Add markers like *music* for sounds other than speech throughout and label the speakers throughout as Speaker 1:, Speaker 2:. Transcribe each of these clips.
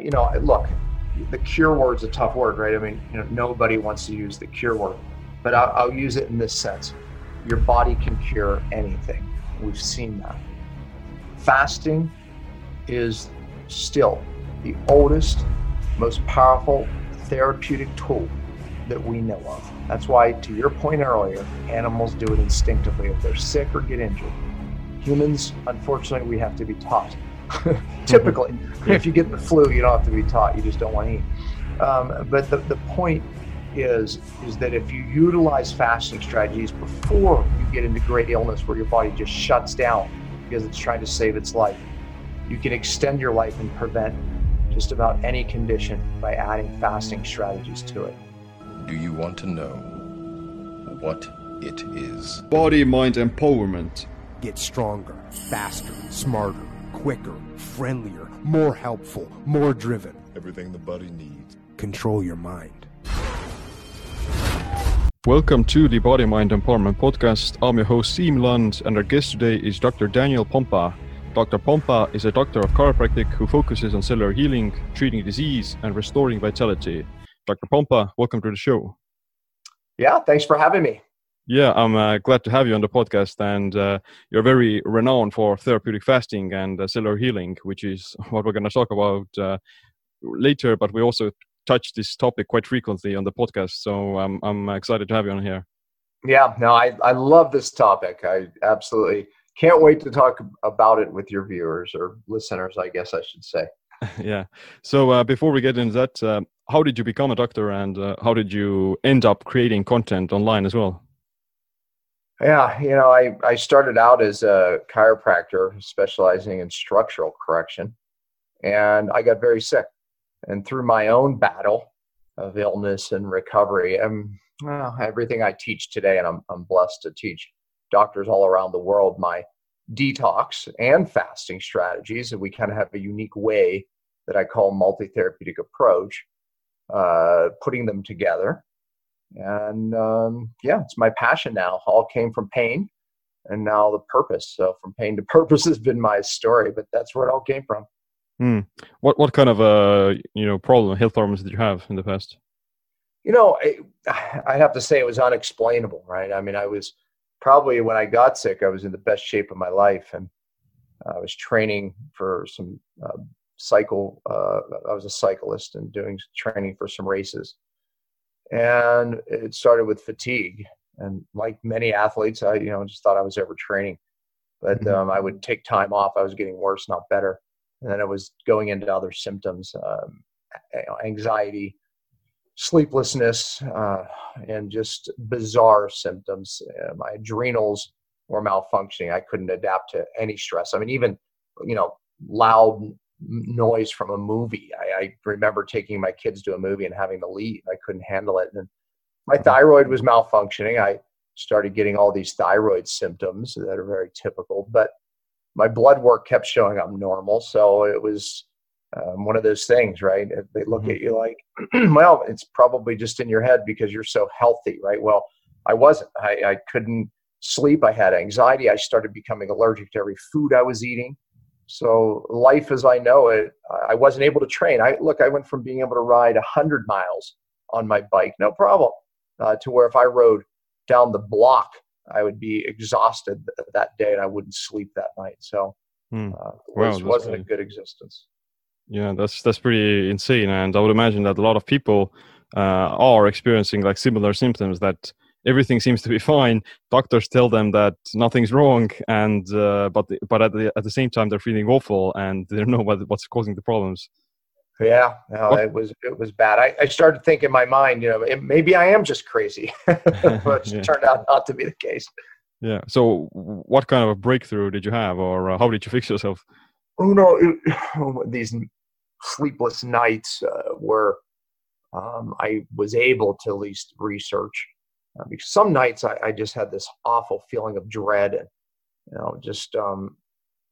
Speaker 1: You know, look, the cure word's a tough word, right? I mean, you know, nobody wants to use the cure word, but I'll, I'll use it in this sense. Your body can cure anything. We've seen that. Fasting is still the oldest, most powerful therapeutic tool that we know of. That's why, to your point earlier, animals do it instinctively if they're sick or get injured. Humans, unfortunately, we have to be taught. *laughs* Typically, if you get the flu, you don't have to be taught. You just don't want to eat. Um, but the, the point is is that if you utilize fasting strategies before you get into great illness where your body just shuts down because it's trying to save its life, you can extend your life and prevent just about any condition by adding fasting strategies to it.
Speaker 2: Do you want to know what it is?
Speaker 3: Body mind empowerment.
Speaker 4: Get stronger, faster, smarter, quicker, friendlier, more helpful, more driven.
Speaker 2: Everything the body needs.
Speaker 4: Control your mind.
Speaker 3: Welcome to the Body Mind Empowerment Podcast. I'm your host, Siim Land, and our guest today is Dr. Daniel Pompa. Dr. Pompa is a doctor of chiropractic who focuses on cellular healing, treating disease, and restoring vitality. Dr. Pompa, welcome to the show.
Speaker 1: Yeah, thanks for having me.
Speaker 3: Yeah, I'm uh, glad to have you on the podcast, and uh, you're very renowned for therapeutic fasting and uh, cellular healing, which is what we're going to talk about uh, later. But we also touch this topic quite frequently on the podcast, so um, I'm excited to have you on here.
Speaker 1: Yeah, no, I, I love this topic. I absolutely can't wait to talk about it with your viewers or listeners, I guess I should say. *laughs*
Speaker 3: yeah. So uh, before we get into that, uh, how did you become a doctor and uh, how did you end up creating content online as well?
Speaker 1: Yeah, you know, I, I started out as a chiropractor specializing in structural correction, and I got very sick and through my own battle of illness and recovery, and well, everything I teach today, and I'm, I'm blessed to teach doctors all around the world my detox and fasting strategies. And we kind of have a unique way that I call multi therapeutic approach, uh, putting them together. And um, yeah, it's my passion now. All came from pain and now the purpose. So from pain to *laughs* purpose has been my story, but that's where it all came from.
Speaker 3: Hmm. What what kind of uh you know problem health problems did you have in the past?
Speaker 1: You know, I, I have to say it was unexplainable, right? I mean, I was probably when I got sick, I was in the best shape of my life, and I was training for some uh, cycle. Uh, I was a cyclist and doing training for some races, and it started with fatigue. And like many athletes, I you know just thought I was ever training, but mm-hmm. um, I would take time off. I was getting worse, not better and then it was going into other symptoms, um, anxiety, sleeplessness, uh, and just bizarre symptoms. Uh, my adrenals were malfunctioning. I couldn't adapt to any stress. I mean, even you know, loud noise from a movie. I, I remember taking my kids to a movie and having to leave. I couldn't handle it, and my thyroid was malfunctioning. I started getting all these thyroid symptoms that are very typical, but my blood work kept showing I'm normal. So it was um, one of those things, right? They look mm-hmm. at you like, *clears throat* well, it's probably just in your head because you're so healthy, right? Well, I wasn't. I, I couldn't sleep. I had anxiety. I started becoming allergic to every food I was eating. So life as I know it, I wasn't able to train. I look, I went from being able to ride hundred miles on my bike, no problem, uh, to where if I rode down the block I would be exhausted that day and I wouldn't sleep that night. So uh, wow, it wasn't pretty, a good existence.
Speaker 3: Yeah, that's that's pretty insane, and I would imagine that a lot of people uh, are experiencing like similar symptoms. That everything seems to be fine. Doctors tell them that nothing's wrong, and uh, but but at the at the same time they're feeling awful and *laughs* they don't know what, what's causing the problems.
Speaker 1: Yeah, no, it was it was bad. I, I started thinking in my mind, you know, it, maybe I am just crazy, *laughs* but *laughs* yeah. turned out not to be the case.
Speaker 3: Yeah. So, what kind of a breakthrough did you have, or uh, how did you fix yourself?
Speaker 1: Oh no, it, *sighs* these sleepless nights uh, where um, I was able to at least research. Uh, because some nights I, I, just had this awful feeling of dread, and you know, just um,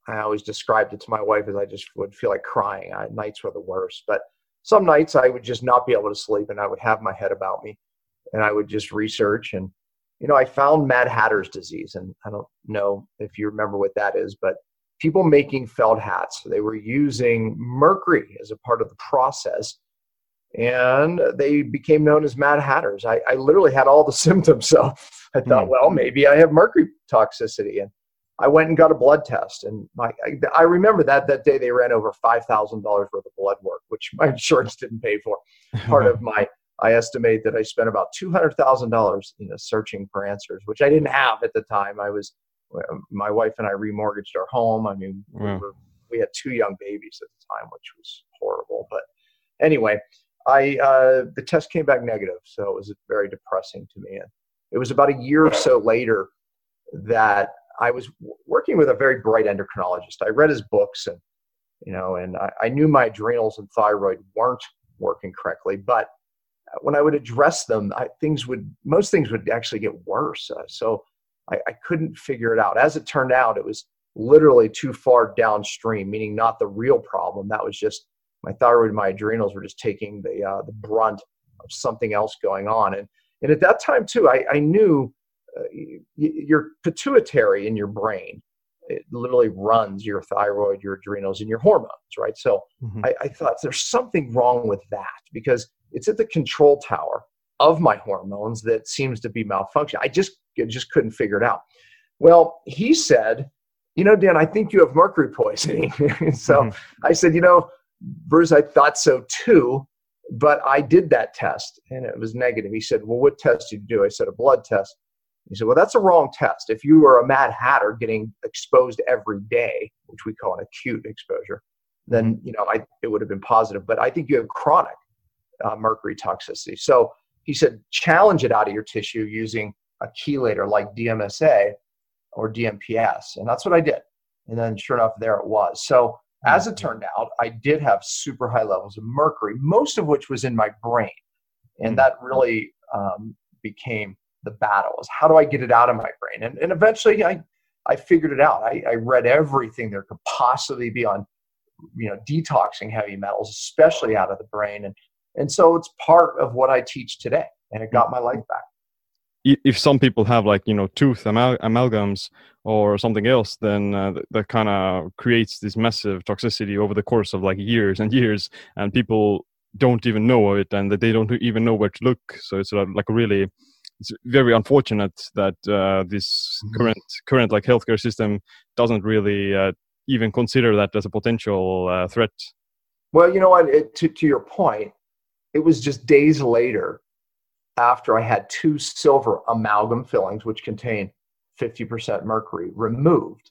Speaker 1: I always described it to my wife as I just would feel like crying. I, nights were the worst, but some nights I would just not be able to sleep, and I would have my head about me, and I would just research. And you know, I found Mad Hatter's disease, and I don't know if you remember what that is, but people making felt hats. They were using mercury as a part of the process, and they became known as Mad Hatters. I, I literally had all the *laughs* symptoms, so I thought,
Speaker 3: Hmm.
Speaker 1: well, maybe I have mercury toxicity, and I went and got a blood test. And my, I, I remember that that day they ran over five thousand dollars worth of blood work, which my *laughs* insurance didn't pay for. *laughs* Part of my I estimate that I spent about two hundred thousand dollars, you know, searching for answers, which I didn't have at the time. I was, my wife and I remortgaged our home. I mean, we, were, we had two young babies at the time, which was horrible. But anyway, I uh, the test came back negative, so it was very depressing to me. And it was about a year or so later that I was working with a very bright endocrinologist. I read his books, and you know, and I, I knew my adrenals and thyroid weren't working correctly, but when I would address them, I, things would most things would actually get worse. Uh, so I, I couldn't figure it out. As it turned out, it was literally too far downstream, meaning not the real problem. That was just my thyroid and my adrenals were just taking the uh, the brunt of something else going on. And and at that time too, I, I knew uh, y- your pituitary in your brain. It literally runs your thyroid, your adrenals, and your hormones, right? So
Speaker 3: Mhm.
Speaker 1: I, I thought there's something wrong with that because it's at the control tower of my hormones that seems to be malfunction. I just I just couldn't figure it out. Well, he said, you know, Dan, I think you have mercury poisoning. *laughs* so
Speaker 3: Mhm.
Speaker 1: I said, you know, Bruce, I thought so too, but I did that test and it was negative. He said, well, what test did you do? I said, a blood test. He said, well, that's a wrong test. If you were a mad hatter getting exposed every day, which we call an acute exposure, then you know I, it would have been positive. But I think you have chronic uh, mercury toxicity. So he said, challenge it out of your tissue using a chelator like DMSA or DMPS, and that's what I did. And then, sure enough, there it was. So Hmm. as it turned out, I did have super high levels of mercury, most of which was in my brain, and hmm. that really um, became the battle: is how do I get it out of my brain? And, and eventually, I I figured it out. I, I read everything there could possibly be on you know detoxing heavy metals especially out of the brain. And and so it's part of what i teach today and it hmm. got my life back
Speaker 3: if some people have like you know tooth amal- amalgams or something else then uh, th- that kind of creates this massive toxicity over the course of like years and years and people don't even know it and that they don't even know where to look. So it's uh, like really it's very unfortunate that uh, this
Speaker 1: Mhm.
Speaker 3: current current like healthcare system doesn't really uh, even consider that as a potential uh, threat.
Speaker 1: Well you know what? It, to, to your point it was just days later after i had two silver amalgam fillings which contain 50% mercury removed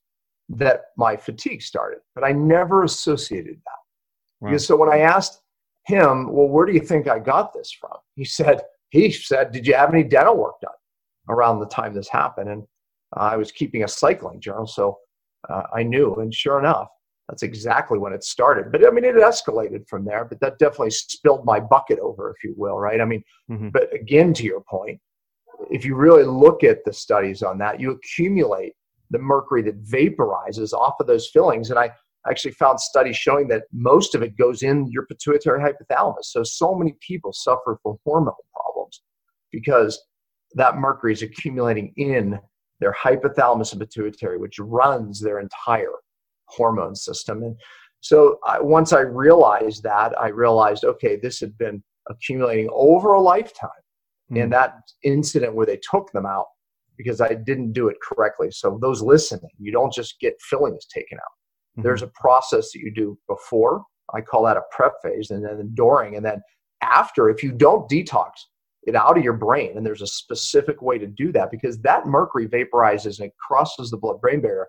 Speaker 1: that my fatigue started but i never associated that
Speaker 3: Wow.
Speaker 1: Because so when I asked him, well, where do you think I got this from? He said, he said, did you have any dental work done around the time this happened? And I was keeping a cycling journal, so uh, I knew. And sure enough, that's exactly when it started. But I mean, it escalated from there. But that definitely spilled my bucket over, if you will, right? I mean,
Speaker 3: Mhm.
Speaker 1: but again, to your point, if you really look at the studies on that, you accumulate the mercury that vaporizes off of those fillings. And I actually found studies showing that most of it goes in your pituitary hypothalamus. So, so many people suffer from hormone problems because that mercury is accumulating in their hypothalamus and pituitary, which runs their entire hormone system. And so, I, once I realized that, I realized, okay, this had been accumulating over a lifetime. Hmm. And that incident where they took them out because I didn't do it correctly. So, those listening, you don't just get fillings taken out hmm. there's a process that you do before i call that a prep phase and then during and then after if you don't detox it out of your brain and there's a specific way to do that because that mercury vaporizes and it crosses the blood brain barrier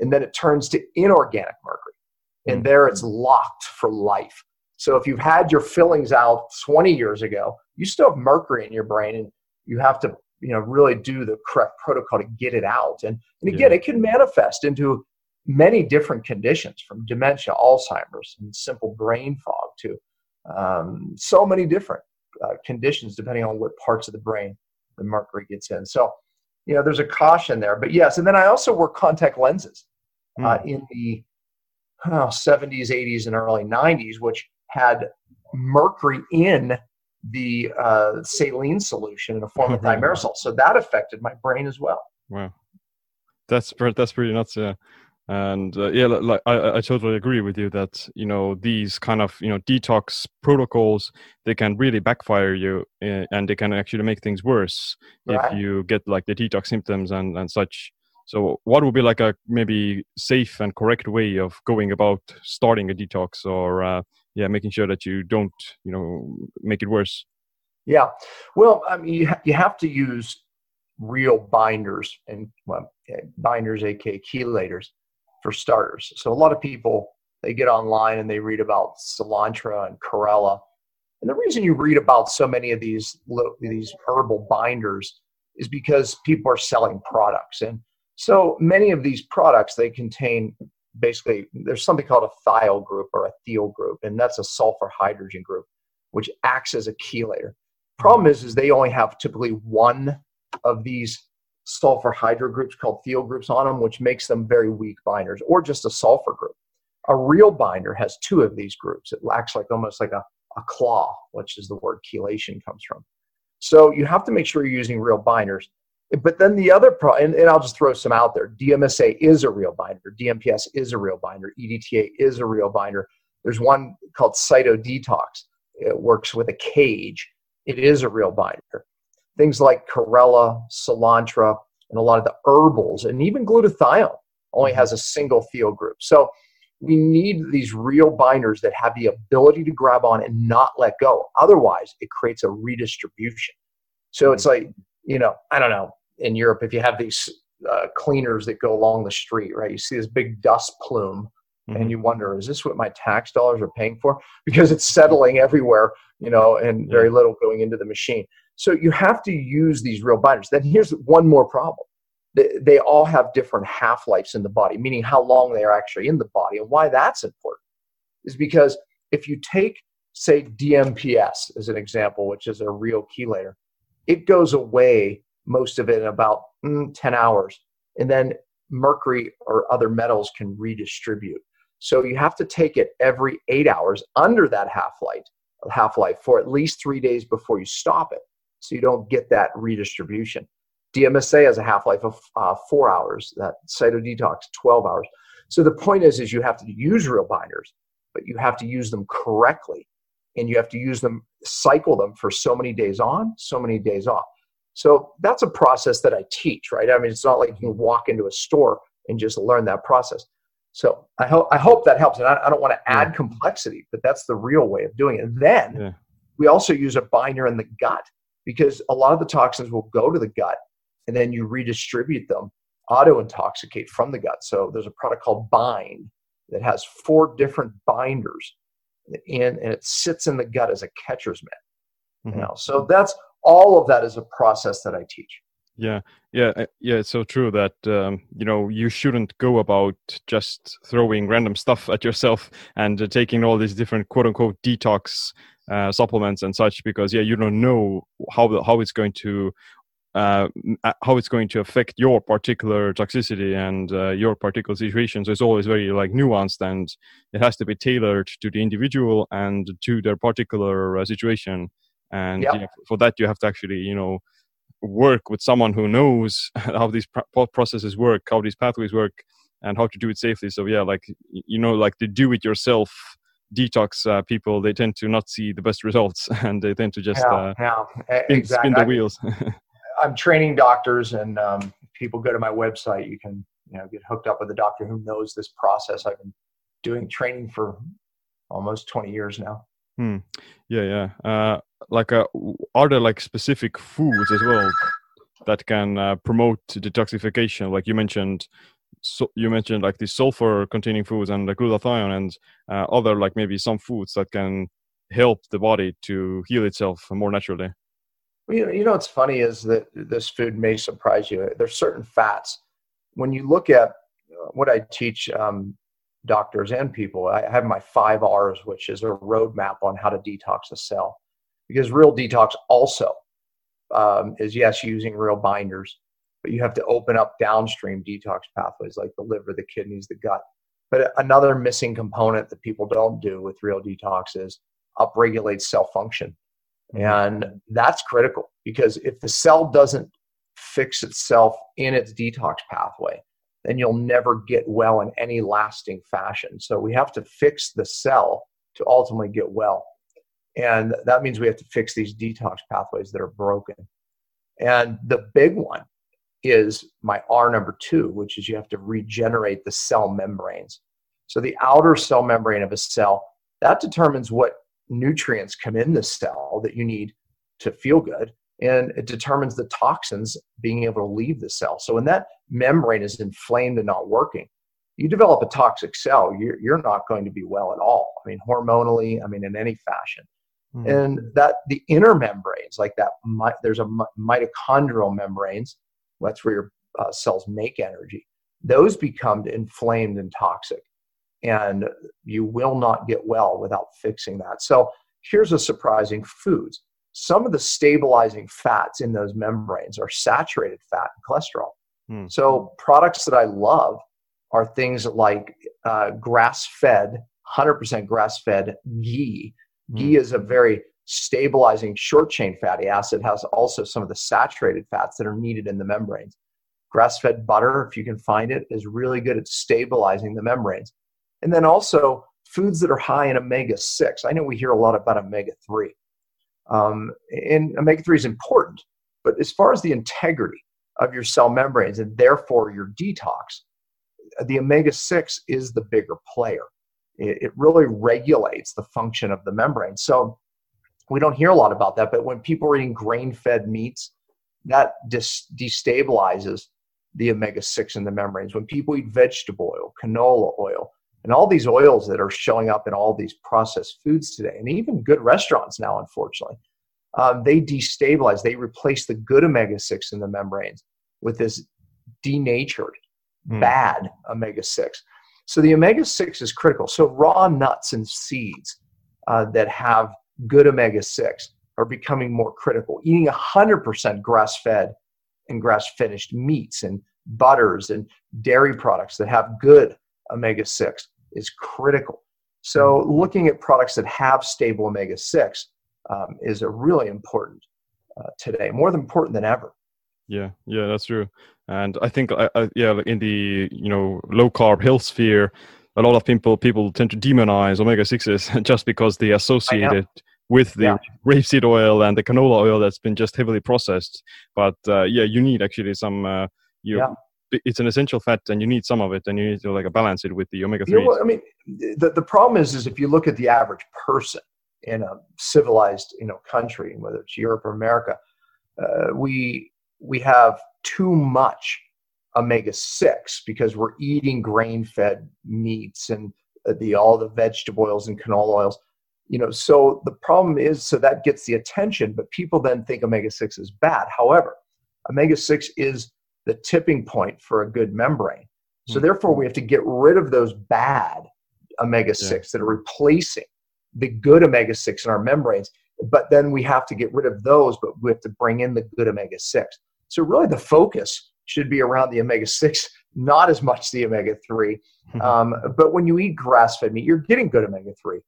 Speaker 1: and then it turns to inorganic mercury. And there it's locked for life. So if you've had your fillings out 20 years ago you still have mercury in your brain and you have to you know really do the correct protocol to get it out. And, and again
Speaker 3: Yeah.
Speaker 1: it can manifest into many different conditions from dementia, Alzheimer's, and simple brain fog to um, so many different uh, conditions depending on what parts of the brain the mercury gets in. So, you know, there's a caution there. But yes, and then I also wore contact lenses uh, in the oh, 70s, 80s, and early 90s, which had mercury in the uh, saline solution in the form of *laughs* thimerosal. So that affected my brain as well.
Speaker 3: Wow, that's that's pretty nuts. Yeah, and uh, yeah like I, I totally agree with you that you know these kind of you know detox protocols they can really backfire you uh, and they can actually make things worse right. if you get like the detox symptoms and and such. So what would be like a maybe safe and correct way of going about starting a detox or uh, yeah making sure that you don't you know make it worse?
Speaker 1: Yeah. Well i mean you, ha- you have to use real binders and well, binders aka chelators for starters. So a lot of people they get online and they read about cilantro and Chlorella. And the reason you read about so many of these these herbal binders is because people are selling products. And so many of these products they contain basically there's something called a thiol group or a thiol group, and that's a sulfur hydrogen group, which acts as a chelator. Problem is, is they only have typically one of these sulfur hydro groups called thiol groups on them, which makes them very weak binders, or just a sulfur group. A real binder has two of these groups. It acts like almost like a, a claw, which is the word chelation comes from. So you have to make sure you're using real binders. But then the other pro, and, and I'll just throw some out there. DMSA is a real binder. DMPS is a real binder. EDTA is a real binder. There's one called Cytodetox. It works with a cage. It is a real binder things like chlorella, cilantro, and a lot of the herbals, and even glutathione only has a single thiol group. So we need these real binders that have the ability to grab on and not let go. Otherwise, it creates a redistribution. So it's like, you know, I don't know, in Europe, if you have these uh, cleaners that go along the street, right? You see this big dust plume mm-hmm. and you wonder, is this what my tax dollars are paying for? *laughs* Because it's settling everywhere, you know, and very little going into the machine. So you have to use these real binders. Then here's one more problem. They, all have different half-lives in the body, meaning how long they are actually in the body. And why that's important is because if you take, say, DMPS as an example, which is a real chelator, it goes away most of it in about mm, 10 hours. And then mercury or other metals can redistribute. So you have to take it every eight hours under that half life, half life for at least three days before you stop it so you don't get that redistribution. DMSA has a half-life of uh, four hours. That cytodetox, 12 hours. So the point is, is you have to use real binders, but you have to use them correctly, and you have to use them, cycle them for so many days on, so many days off. So that's a process that I teach, right? I mean, it's not like you can walk into a store and just learn that process. So I hope I hope that helps. And I, I don't want to add yeah. complexity, but that's the real way of doing it. And then yeah. we also use a binder in the gut because a lot of the toxins will go to the gut and then you redistribute them, auto intoxicate from the gut. So there's a product called Bind that has four different binders and, and it sits in the gut as a catcher's mitt. Mm-hmm. You know, so that's all of that is a process that I teach.
Speaker 3: Yeah, yeah, uh, yeah. It's so true that um, you know you shouldn't go about just throwing random stuff at yourself and uh, taking all these different quote unquote detox uh, supplements and such because yeah you don't know how how it's going to uh, uh, how it's going to affect your particular toxicity and uh, your particular situation. So it's always very like nuanced, and it has to be tailored to the individual and to their particular uh, situation. And yep. yeah, for that, you have to actually, you know, work with someone who knows *laughs* how these pr- processes work, how these pathways work, and how to do it safely. So yeah, like you know, like the do-it-yourself detox uh, people they tend to not see the best results *laughs* and they tend to just yeah, uh, yeah, spin, exactly. spin the wheels *laughs*
Speaker 1: i'm training doctors and um, people go to my website you can you know get hooked up with a doctor who knows this process i've been doing training for almost 20 years now
Speaker 3: hmm. yeah yeah uh, like uh, are there like specific foods as well that can uh, promote detoxification? Like you mentioned so you mentioned like the sulfur containing foods and the glutathione and uh, other like maybe some foods that can help the body to heal itself more naturally.
Speaker 1: You know, what's funny is that this food may surprise you. There's certain fats. When you look at uh, what i teach um, doctors and people i have my five r's which is a roadmap on how to detox a cell because real detox also um, is yes using real binders but you have to open up downstream detox pathways like the liver, the kidneys, the gut. But another missing component that people don't do with real detox is upregulate cell function. Mm-hmm. And that's critical because if the cell doesn't fix itself in its detox pathway, then you'll never get well in any lasting fashion. So we have to fix the cell to ultimately get well. And that means we have to fix these detox pathways that are broken. And the big one is my R number two, which is you have to regenerate the cell membranes. So the outer cell membrane of a cell, that determines what nutrients come in the cell that you need to feel good. And it determines the toxins being able to leave the cell. So when that membrane is inflamed and not working, you develop a toxic cell, you're, you're not going to be well at all. I mean, hormonally, I mean, in any fashion. Mm-hmm. And that the inner membranes, like that, there's a mitochondrial membranes. That's where your uh, cells make energy. Those become inflamed and toxic, and you will not get well without fixing that. So here's a surprising foods. Some of the stabilizing fats in those membranes are saturated fat and cholesterol. Mm. So products that I love are things like uh, grass-fed, 100% grass-fed ghee Ghee mm. is a very stabilizing short chain fatty acid, has also some of the saturated fats that are needed in the membranes. Grass fed butter, if you can find it, is really good at stabilizing the membranes. And then also foods that are high in omega 6. I know we hear a lot about omega 3. Um, and omega 3 is important, but as far as the integrity of your cell membranes and therefore your detox, the omega 6 is the bigger player it, it really regulates the function of the membrane. So we don't hear a lot about that, but when people are eating grain fed meats, that dis- destabilizes the omega 6 in the membranes. When people eat vegetable oil, canola oil, and all these oils that are showing up in all these processed foods today, and even good restaurants now, unfortunately, um, they destabilize, they replace the good omega 6 in the membranes with this denatured, mm. bad omega 6. So the omega 6 is critical. So raw nuts and seeds uh, that have good omega 6 are becoming more critical. Eating 100% grass fed and grass finished meats and butters and dairy products that have good omega 6 is critical. So looking at products that have stable omega 6 um, is a really important uh, today, more important than ever.
Speaker 3: Yeah, yeah, that's true. And I think, uh, uh, yeah, like in the you know low carb health sphere, a lot of people people tend to demonize omega sixes *laughs* just because they associate it with the yeah. rapeseed oil and the canola oil that's been just heavily processed. But uh, yeah, you need actually some. Uh, you, yeah. It's an essential fat, and you need some of it, and you need to like balance it with the omega three.
Speaker 1: You know, I mean, the the problem is, is if you look at the average person in a civilized, you know, country, whether it's Europe or America, uh, we we have too much omega 6 because we're eating grain fed meats and the all the vegetable oils and canola oils you know so the problem is so that gets the attention but people then think omega 6 is bad however omega 6 is the tipping point for a good membrane so mm-hmm. therefore we have to get rid of those bad omega 6 yeah. that are replacing the good omega 6 in our membranes but then we have to get rid of those but we have to bring in the good omega 6 so really, the focus should be around the omega six, not as much the omega 3 mm-hmm. um, but when you eat grass-fed meat, you're getting good omega three,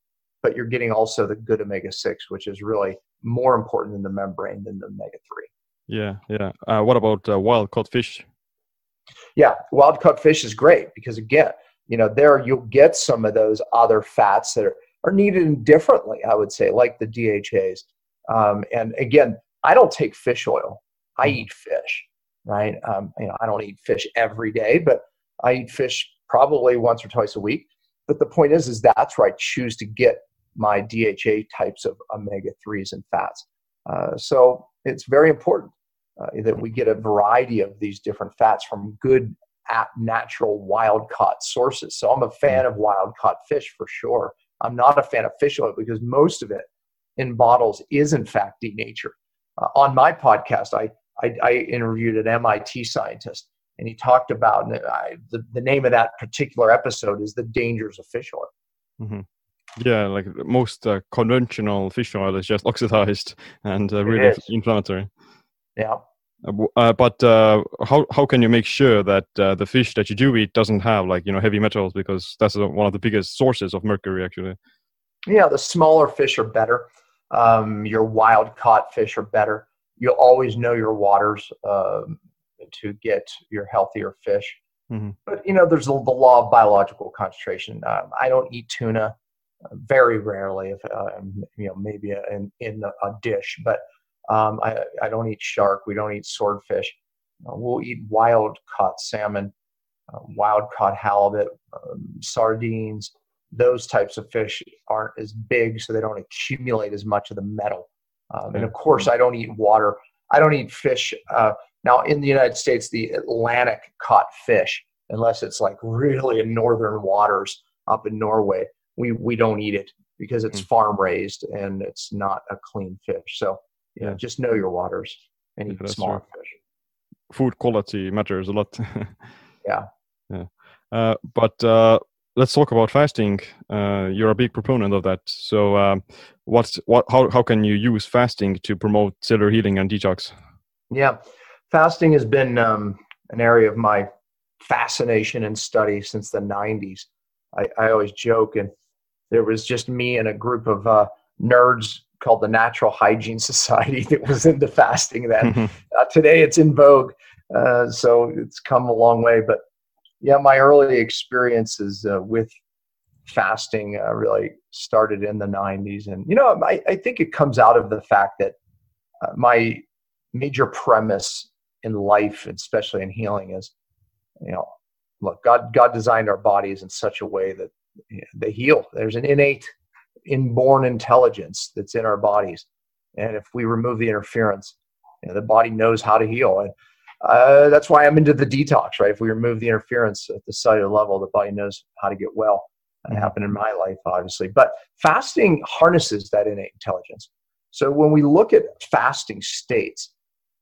Speaker 1: but you're getting also the good omega six, which is really more important in the membrane than the omega three.
Speaker 3: Yeah, yeah. Uh, what about uh, wild caught fish?
Speaker 1: Yeah, wild caught fish is great because again, you know, there you'll get some of those other fats that are, are needed differently. I would say, like the DHAs. Um, and again, I don't take fish oil I mm-hmm. eat fish, right? Um, you know, I don't eat fish every day, but I eat fish probably once or twice a week. But the point is, is that's where I choose to get my DHA types of omega threes and fats. Uh, so it's very important uh, that we get a variety of these different fats from good, natural, wild caught sources. So I'm a fan of wild caught fish for sure. I'm not a fan of fish oil because most of it in bottles is in fact denatured. Uh, on my podcast, I I, I interviewed an MIT scientist, and he talked about and I, the, the name of that particular episode is the dangers of fish oil.
Speaker 3: Mm-hmm. Yeah, like most uh, conventional fish oil is just *laughs* oxidized and uh, really inflammatory.
Speaker 1: Yeah.
Speaker 3: Uh, uh, but uh, how how can you make sure that uh, the fish that you do eat doesn't have like you know heavy metals because that's one of the biggest sources of mercury actually.
Speaker 1: Yeah, the smaller fish are better. Um, your wild caught fish are better you'll always know your waters um, to get your healthier fish. Mm-hmm. But you know, there's the, the law of biological concentration. Um, I don't eat tuna uh, very rarely, if uh, you know, maybe in in a dish. But um, I I don't eat shark. We don't eat swordfish. Uh, we'll eat wild caught salmon, uh, wild caught halibut, um, sardines. Those types of fish aren't as big, so they don't accumulate as much of the metal. Um, and of course, I don't eat water. I don't eat fish. Uh, now, in the United States, the Atlantic caught fish, unless it's like really in northern waters up in Norway, we, we don't eat it because it's mm. farm raised and it's not a clean fish. So, yeah, just know your waters and eat smaller fish.
Speaker 3: Food quality matters a lot. *laughs*
Speaker 1: yeah.
Speaker 3: Yeah. Uh, but uh, let's talk about fasting. Uh, you're a big proponent of that. So, um, what's what? How how can you use fasting to promote cellular healing and detox?
Speaker 1: Yeah, fasting has been um, an area of my fascination and study since the 90s. I, I, always joke, and there was just me and a group of uh, nerds called the Natural Hygiene *laughs* Society that was into fasting then. Mm-hmm. Uh, today it's in vogue, uh, so it's come a long way. But yeah, my early experiences uh, with fasting uh, really started in the 90s. And, you know, I, I think it comes out of the fact that uh, my major premise in life, especially in healing, is you know, look, God God designed our bodies in such a way that they heal. There's an innate, inborn intelligence that's in our bodies, and if we remove the interference, you know, the body knows how to heal. And uh, that's why I'm into the detox, right? If we remove the interference at the cellular level, the body knows how to get well. That mm-hmm. happened in my life, obviously. But fasting harnesses that innate intelligence. So when we look at fasting states,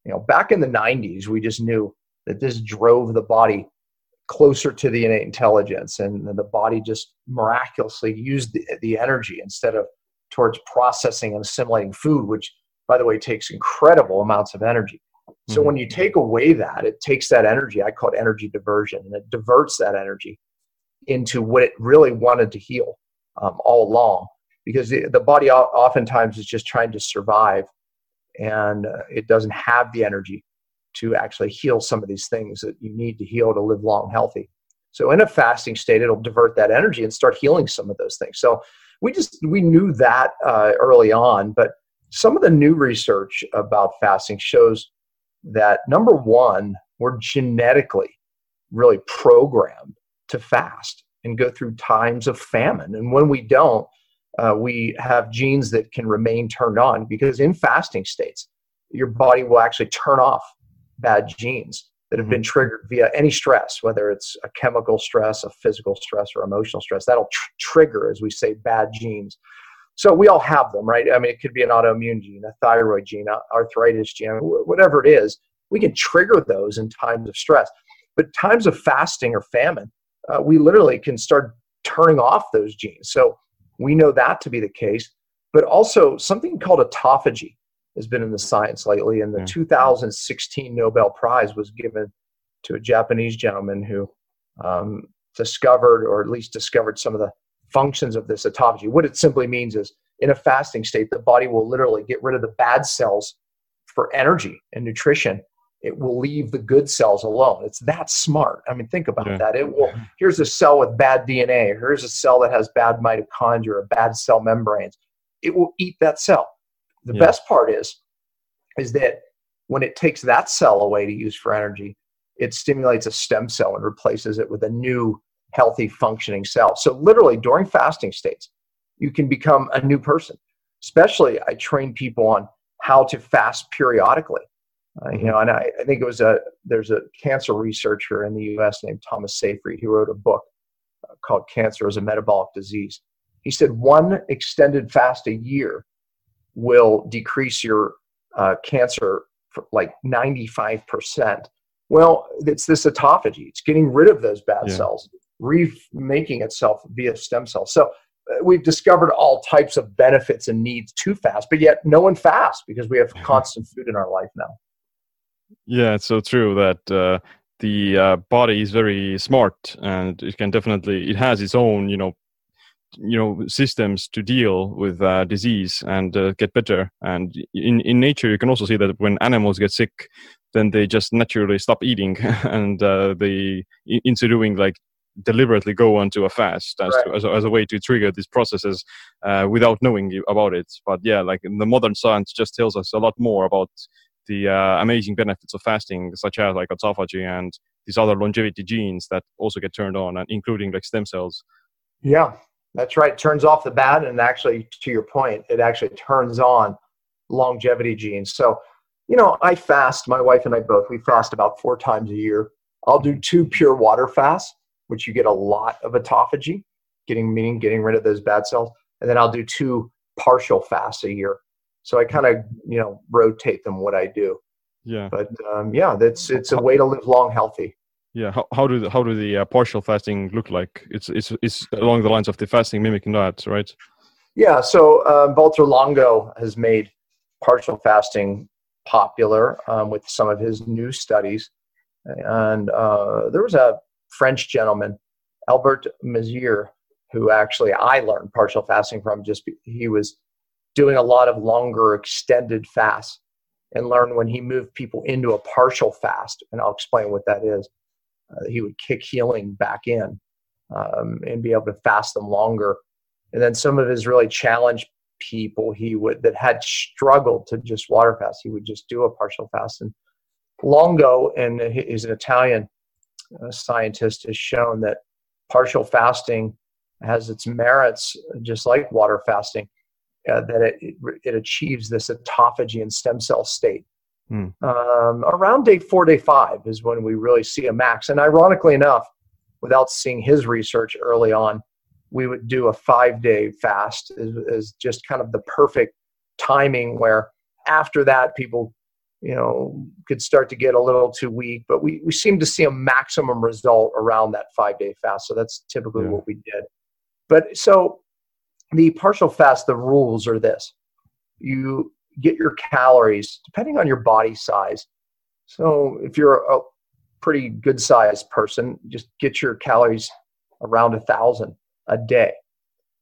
Speaker 1: you know, back in the 90s, we just knew that this drove the body closer to the innate intelligence, and the body just miraculously used the, the energy instead of towards processing and assimilating food, which, by the way, takes incredible amounts of energy. So mm-hmm. when you take away that, it takes that energy. I call it energy diversion, and it diverts that energy into what it really wanted to heal um, all along. Because the, the body oftentimes is just trying to survive and uh, it doesn't have the energy to actually heal some of these things that you need to heal to live long healthy so in a fasting state it'll divert that energy and start healing some of those things so we just we knew that uh, early on but some of the new research about fasting shows that number one we're genetically really programmed to fast and go through times of famine and when we don't uh, we have genes that can remain turned on because in fasting states, your body will actually turn off bad genes that have mm-hmm. been triggered via any stress, whether it's a chemical stress, a physical stress, or emotional stress. That'll tr- trigger, as we say, bad genes. So we all have them, right? I mean, it could be an autoimmune gene, a thyroid gene, arthritis gene, whatever it is. We can trigger those in times of stress. But times of fasting or famine, uh, we literally can start turning off those genes. So we know that to be the case. But also, something called autophagy has been in the science lately. And the 2016 Nobel Prize was given to a Japanese gentleman who um, discovered, or at least discovered, some of the functions of this autophagy. What it simply means is in a fasting state, the body will literally get rid of the bad cells for energy and nutrition it will leave the good cells alone. It's that smart. I mean, think about yeah. that. It will. Here's a cell with bad DNA. Here's a cell that has bad mitochondria or bad cell membranes. It will eat that cell. The yeah. best part is, is that when it takes that cell away to use for energy, it stimulates a stem cell and replaces it with a new healthy functioning cell. So literally during fasting states, you can become a new person. Especially, I train people on how to fast periodically uh, you know, and I, I, think it was a there's a cancer researcher in the U.S. named Thomas Seyfried who wrote a book uh, called "Cancer as a Metabolic Disease." He said one extended fast a year will decrease your uh, cancer for like 95 percent. Well, it's this autophagy. It's getting rid of those bad yeah. cells, remaking itself via stem cells. So uh, we've discovered all types of benefits and needs to fast, but yet no one fasts because we have *laughs* constant food in our life now.
Speaker 3: Yeah, it's so true that uh, the uh, body is very smart, and it can definitely it has its own you know you know systems to deal with uh, disease and uh, get better. And in in nature, you can also see that when animals get sick, then they just naturally stop eating *laughs* and uh, they into doing like deliberately go onto a fast as,
Speaker 1: Right.
Speaker 3: to, as, a, as a way to trigger these processes uh, without knowing about it. But yeah, like the modern science just tells us a lot more about the uh, amazing benefits of fasting, such as like autophagy and these other longevity genes that also get turned on, and including like stem cells.
Speaker 1: Yeah, that's right. Turns off the bad, and actually, to your point, it actually turns on longevity genes. So, you know, I fast. My wife and I both. We fast about four times a year. I'll do two pure water fasts, which you get a lot of autophagy, getting meaning getting rid of those bad cells, and then I'll do two partial fasts a year. So I kind of you know rotate them what I do.
Speaker 3: Yeah,
Speaker 1: But um, yeah, that's it's a way to live long, healthy.
Speaker 3: yeah. How, how do the, how do the uh, partial fasting look like? It's it's it's along the lines of the fasting mimicking diet, right?
Speaker 1: Yeah, so uh, Walter Longo has made partial fasting popular um, with some of his new studies. And uh, there was a French gentleman, Albert Mosséri, who actually I learned partial fasting from. Just he was doing a lot of longer, extended fasts, and learned when he moved people into a partial fast. And I'll explain what that is. Uh, he would kick healing back in um, and be able to fast them longer and then some of his really challenged people he would that had struggled to just water fast he would just do a partial fast and longo and he's an italian scientist has shown that partial fasting has its merits just like water fasting uh, that it, it, it achieves this autophagy and stem cell state
Speaker 3: Hmm.
Speaker 1: um, around day four day five is when we really see a max and ironically enough without seeing his research early on we would do a five day fast is, is just kind of the perfect timing where after that people you know could start to get a little too weak but we, we seem to see a maximum result around that five day fast so that's typically
Speaker 3: Yeah.
Speaker 1: what we did but so the partial fast the rules are this you get your calories depending on your body size so if you're a pretty good sized person just get your calories around a thousand a day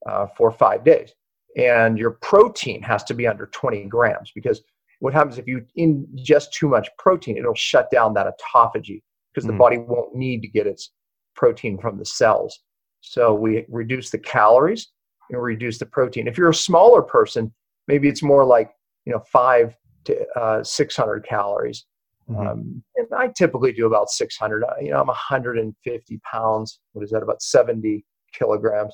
Speaker 1: uh, for five days. And your protein has to be under 20 grams because what happens if you ingest too much protein, it'll shut down that autophagy because the
Speaker 3: Mm.
Speaker 1: body won't need to get its protein from the cells. So we reduce the calories and reduce the protein. If you're a smaller person, maybe it's more like you know five to uh, 600 calories.
Speaker 3: Mhm.
Speaker 1: Um, and I typically do about 600. Uh, You know, I'm 150 pounds. What is that? About 70 kilograms.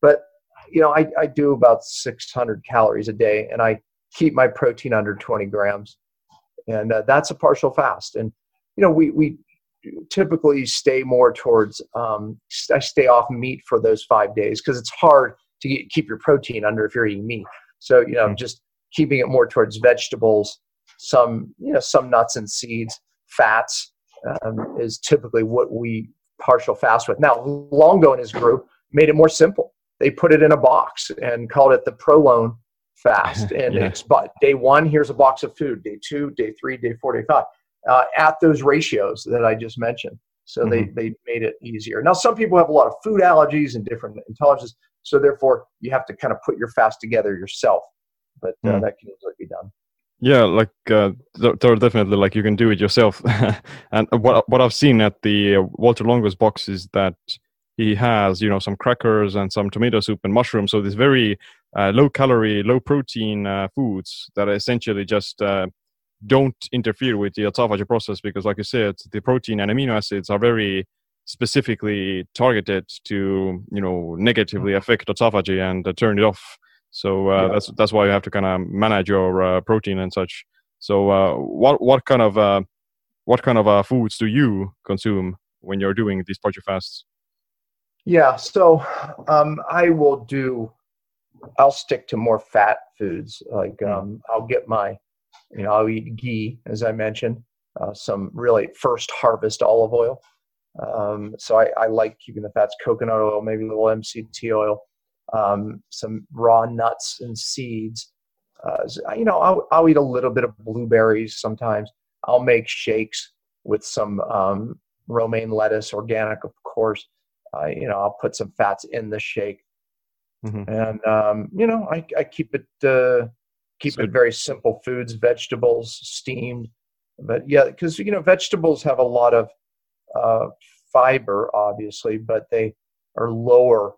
Speaker 1: But you know, I, I do about 600 calories a day, and I keep my protein under 20 grams, and uh, that's a partial fast. And you know, we we typically stay more towards. Um, I stay off meat for those five days because it's hard to get, keep your protein under if you're eating meat. So you know,
Speaker 3: Mm.
Speaker 1: just keeping it more towards vegetables, some you know, some nuts and seeds, fats um, is typically what we partial fast with. Now, Longo and his group made it more simple. They put it in a box and called it the ProLon fast. *laughs* And
Speaker 3: Yeah.
Speaker 1: it's but day one, here's a box of food. Day two, day three, day four, day five, uh, at those ratios that I just mentioned. So they, they made it easier. Now, some people have a lot of food allergies and different intolerances. So therefore, you have to kind of put your fast together yourself. But uh,
Speaker 3: Mm.
Speaker 1: that can easily be done.
Speaker 3: Yeah, like uh, there, are definitely like you can do it yourself. *laughs* and what what I've seen at the uh, Walter Longo's box is that he has you know some crackers and some tomato soup and mushrooms. So this very low calorie, low protein uh, foods that essentially just uh, don't interfere with the autophagy process because, like you said, the protein and amino acids are very specifically targeted to you know negatively affect autophagy and uh, turn it off. So uh,
Speaker 1: Yeah.
Speaker 3: that's that's why you have to kind of manage your uh, protein and such. So uh, what what kind of uh, what kind of uh, foods do you consume when you're doing these partial fasts?
Speaker 1: Yeah, so um, I will do. I'll stick to more fat foods. Like
Speaker 3: Mm.
Speaker 1: um, I'll get my, you know, I'll eat ghee as I mentioned, uh, some really first harvest olive oil. Um, so I, I like keeping the fats, coconut oil, maybe a little MCT oil, um, some raw nuts and seeds. Uh, you know, I'll, I'll eat a little bit of blueberries sometimes. I'll make shakes with some um, romaine lettuce, organic, of course. Uh, you know, I'll put some fats in the shake,
Speaker 3: Mhm.
Speaker 1: and um, you know, I, I keep it uh, keep
Speaker 3: So-
Speaker 1: it very simple foods, vegetables, steamed, But yeah, because you know vegetables have a lot of uh, fiber, obviously, but they are lower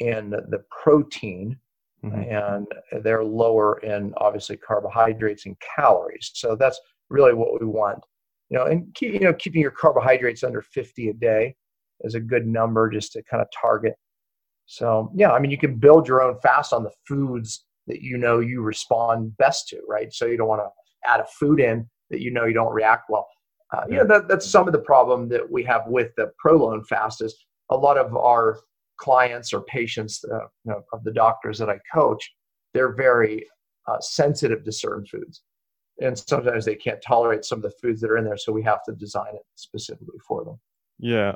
Speaker 1: in the protein mm-hmm. and they're lower in obviously carbohydrates and calories. So that's really what we want. You know, and keep, you know keeping your carbohydrates under 50 a day is a good number just to kind of target. So yeah, I mean you can build your own fast on the foods that you know you respond best to, right? So you don't want to add a food in that you know you don't react well. Uh, you know that, that's some of the problem that we have with the ProLon fast is a lot of our clients or patients uh, you know, of the doctors that I coach, they're very uh, sensitive to certain foods. And sometimes they can't tolerate some of the foods that are in there, so we have to design it specifically for them.
Speaker 3: Yeah,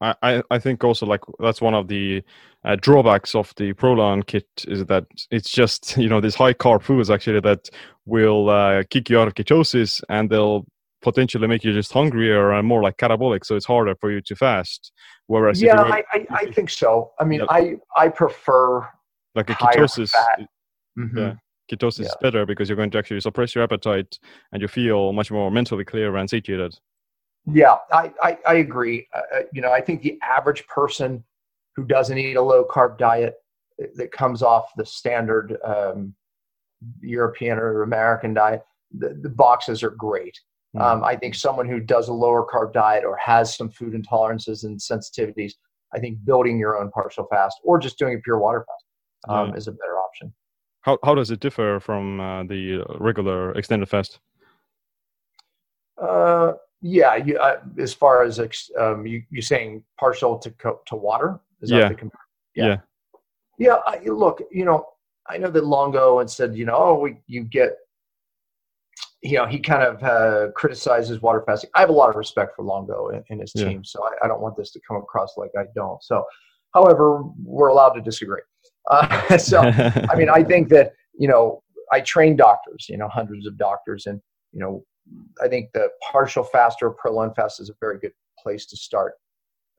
Speaker 3: I, I think also like that's one of the uh, drawbacks of the Prolon kit is that it's just *laughs* you know these high carb foods actually that will uh, kick you out of ketosis and they'll potentially make you just hungrier and more like catabolic so it's harder for you to fast.
Speaker 1: Whereas yeah I, I, I, think so. I mean i i prefer
Speaker 3: like a ketosis mm-hmm. yeah ketosis yeah. is better because you're going to actually suppress your appetite and you feel much more mentally clear and satiated
Speaker 1: yeah i i, I agree uh, uh you know i think the average person who doesn't eat a low carb diet that comes off the standard um, european or american diet the, the boxes are great Mm. Um, I think someone who does a lower carb diet or has some food intolerances and sensitivities, I think building your own partial fast or just doing a pure water fast um, yeah. is a better option.
Speaker 3: How how does it differ from uh, the regular extended fast?
Speaker 1: Uh, yeah, you, uh, as far as um, you you saying partial to co- to water?
Speaker 3: Is yeah.
Speaker 1: That
Speaker 3: yeah. Yeah.
Speaker 1: Yeah. I, look, you know, I know that Longo and said, you know, oh, we you get you know, he kind of uh, criticizes water fasting. I have a lot of respect for Longo and, and his yeah. team, so I, I, don't want this to come across like I don't. So, however, we're allowed to disagree. Uh, *laughs* so, *laughs* I mean, I think that you know, I train doctors, you know, hundreds of doctors, and you know, I think the partial fast or prolonged fast is a very good place to start.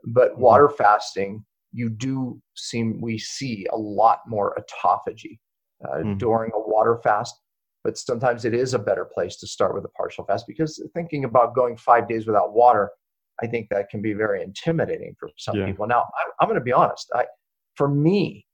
Speaker 1: But mm-hmm. water fasting, you do seem we see a lot more autophagy uh, mm-hmm. during a water fast but sometimes it is a better place to start with a partial fast because thinking about going five days without water i think that can be very intimidating for some yeah. people now I, i'm going to be honest I, for me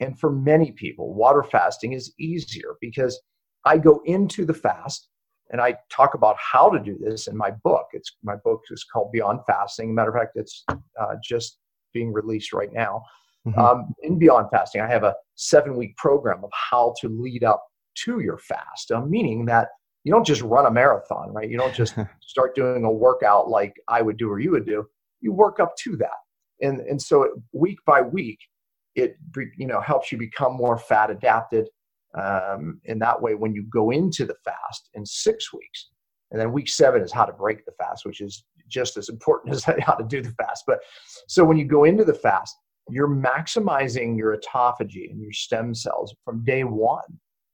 Speaker 1: and for many people water fasting is easier because i go into the fast and i talk about how to do this in my book it's my book is called beyond fasting matter of fact it's uh, just being released right now mm-hmm. um, in beyond fasting i have a seven week program of how to lead up to your fast, uh, meaning that you don't just run a marathon, right? You don't just *laughs* start doing a workout like I would do or you would do. You work up to that. And, and so week by week, it you know helps you become more fat adapted. Um, in that way, when you go into the fast in six weeks, and then week seven is how to break the fast, which is just as important *laughs* as how to do the fast. But so when you go into the fast, you're maximizing your autophagy and your stem cells from day one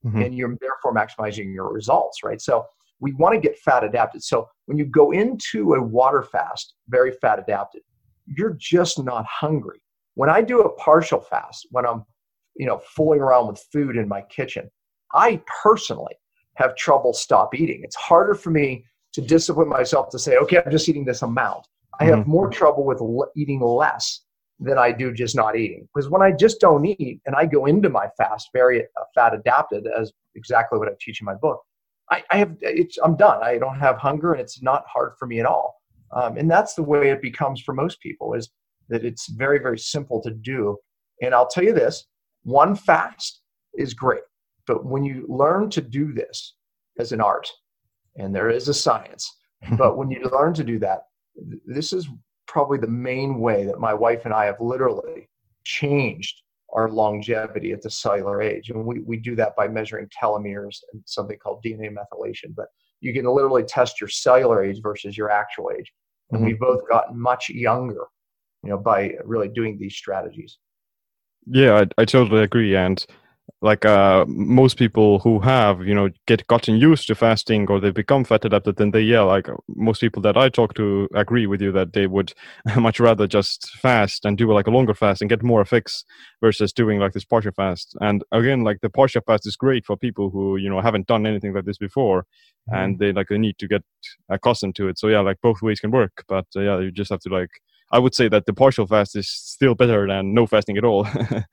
Speaker 1: mm-hmm. and you're therefore maximizing your results, right? So we want to get fat adapted. So when you go into a water fast, very fat adapted, you're just not hungry. When I do a partial fast, when I'm, you know, fooling around with food in my kitchen, I personally have trouble stop eating. It's harder for me to discipline myself to say, okay, I'm just eating this amount. I have mm-hmm. more trouble with eating less than I do just not eating. Because when I just don't eat and I go into my fast very uh, fat adapted, as exactly what I teach in my book, I, I have it's I'm done. I don't have hunger and it's not hard for me at all. Um, and that's the way it becomes for most people is that it's very very simple to do. And I'll tell you this: one fast is great, but when you learn to do this as an art, and there is a science, *laughs* but when you learn to do that, this is probably the main way that my wife and I have literally changed our longevity at the cellular age. And we, we do that by measuring telomeres and something called DNA methylation. But you can literally test your cellular age versus your actual age. And mm-hmm. we've both gotten much younger, you know, by really doing these strategies.
Speaker 3: Yeah, I, I totally agree. And like uh, most people who have you know get gotten used to fasting or they become fat adapted then they yeah like most people that i talk to agree with you that they would *laughs* much rather just fast and do like a longer fast and get more effects versus doing like this partial fast and again like the partial fast is great for people who you know haven't done anything like this before mm-hmm. and they like they need to get accustomed to it so yeah like both ways can work but uh, yeah you just have to like I would say that the partial fast is still better than no fasting at all. *laughs*
Speaker 1: I,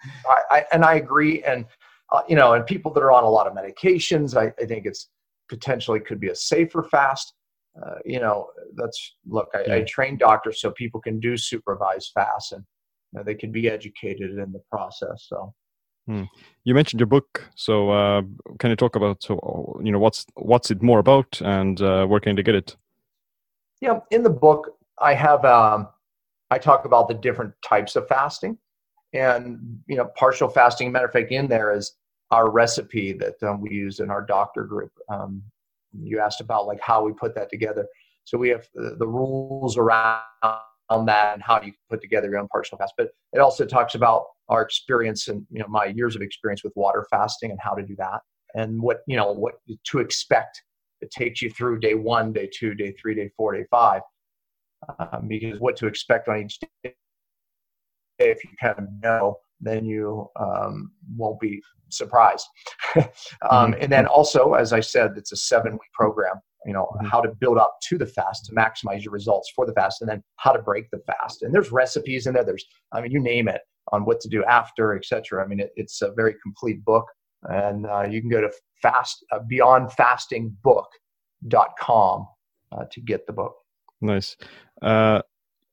Speaker 1: I, and I agree. And uh, you know, and people that are on a lot of medications, I, I think it's potentially could be a safer fast. Uh, you know, that's look, I, I, train doctors so people can do supervised fasts and you know, they can be educated in the process. So.
Speaker 3: Hmm. You mentioned your book, so uh, can you talk about so you know what's what's it more about and uh, where can they get it?
Speaker 1: Yeah, in the book, I have um, I talk about the different types of fasting, and you know, partial fasting. Matter of fact, in there is our recipe that um, we use in our doctor group. Um, you asked about like how we put that together. So we have the, the rules around that and how you put together your own partial fast. But it also talks about our experience and you know my years of experience with water fasting and how to do that and what you know what to expect. It takes you through day one, day two, day three, day four, day five, um, because what to expect on each day if you kind of know then you um, won't be surprised. *laughs* um, mm-hmm. And then also, as I said, it's a seven week program. You know mm-hmm. how to build up to the fast to maximize your results for the fast, and then how to break the fast. And there's recipes in there. There's, I mean, you name it on what to do after, etc. I mean, it, it's a very complete book, and uh, you can go to fast uh, beyondfastingbook.com uh, to get the book.
Speaker 3: Nice. Uh,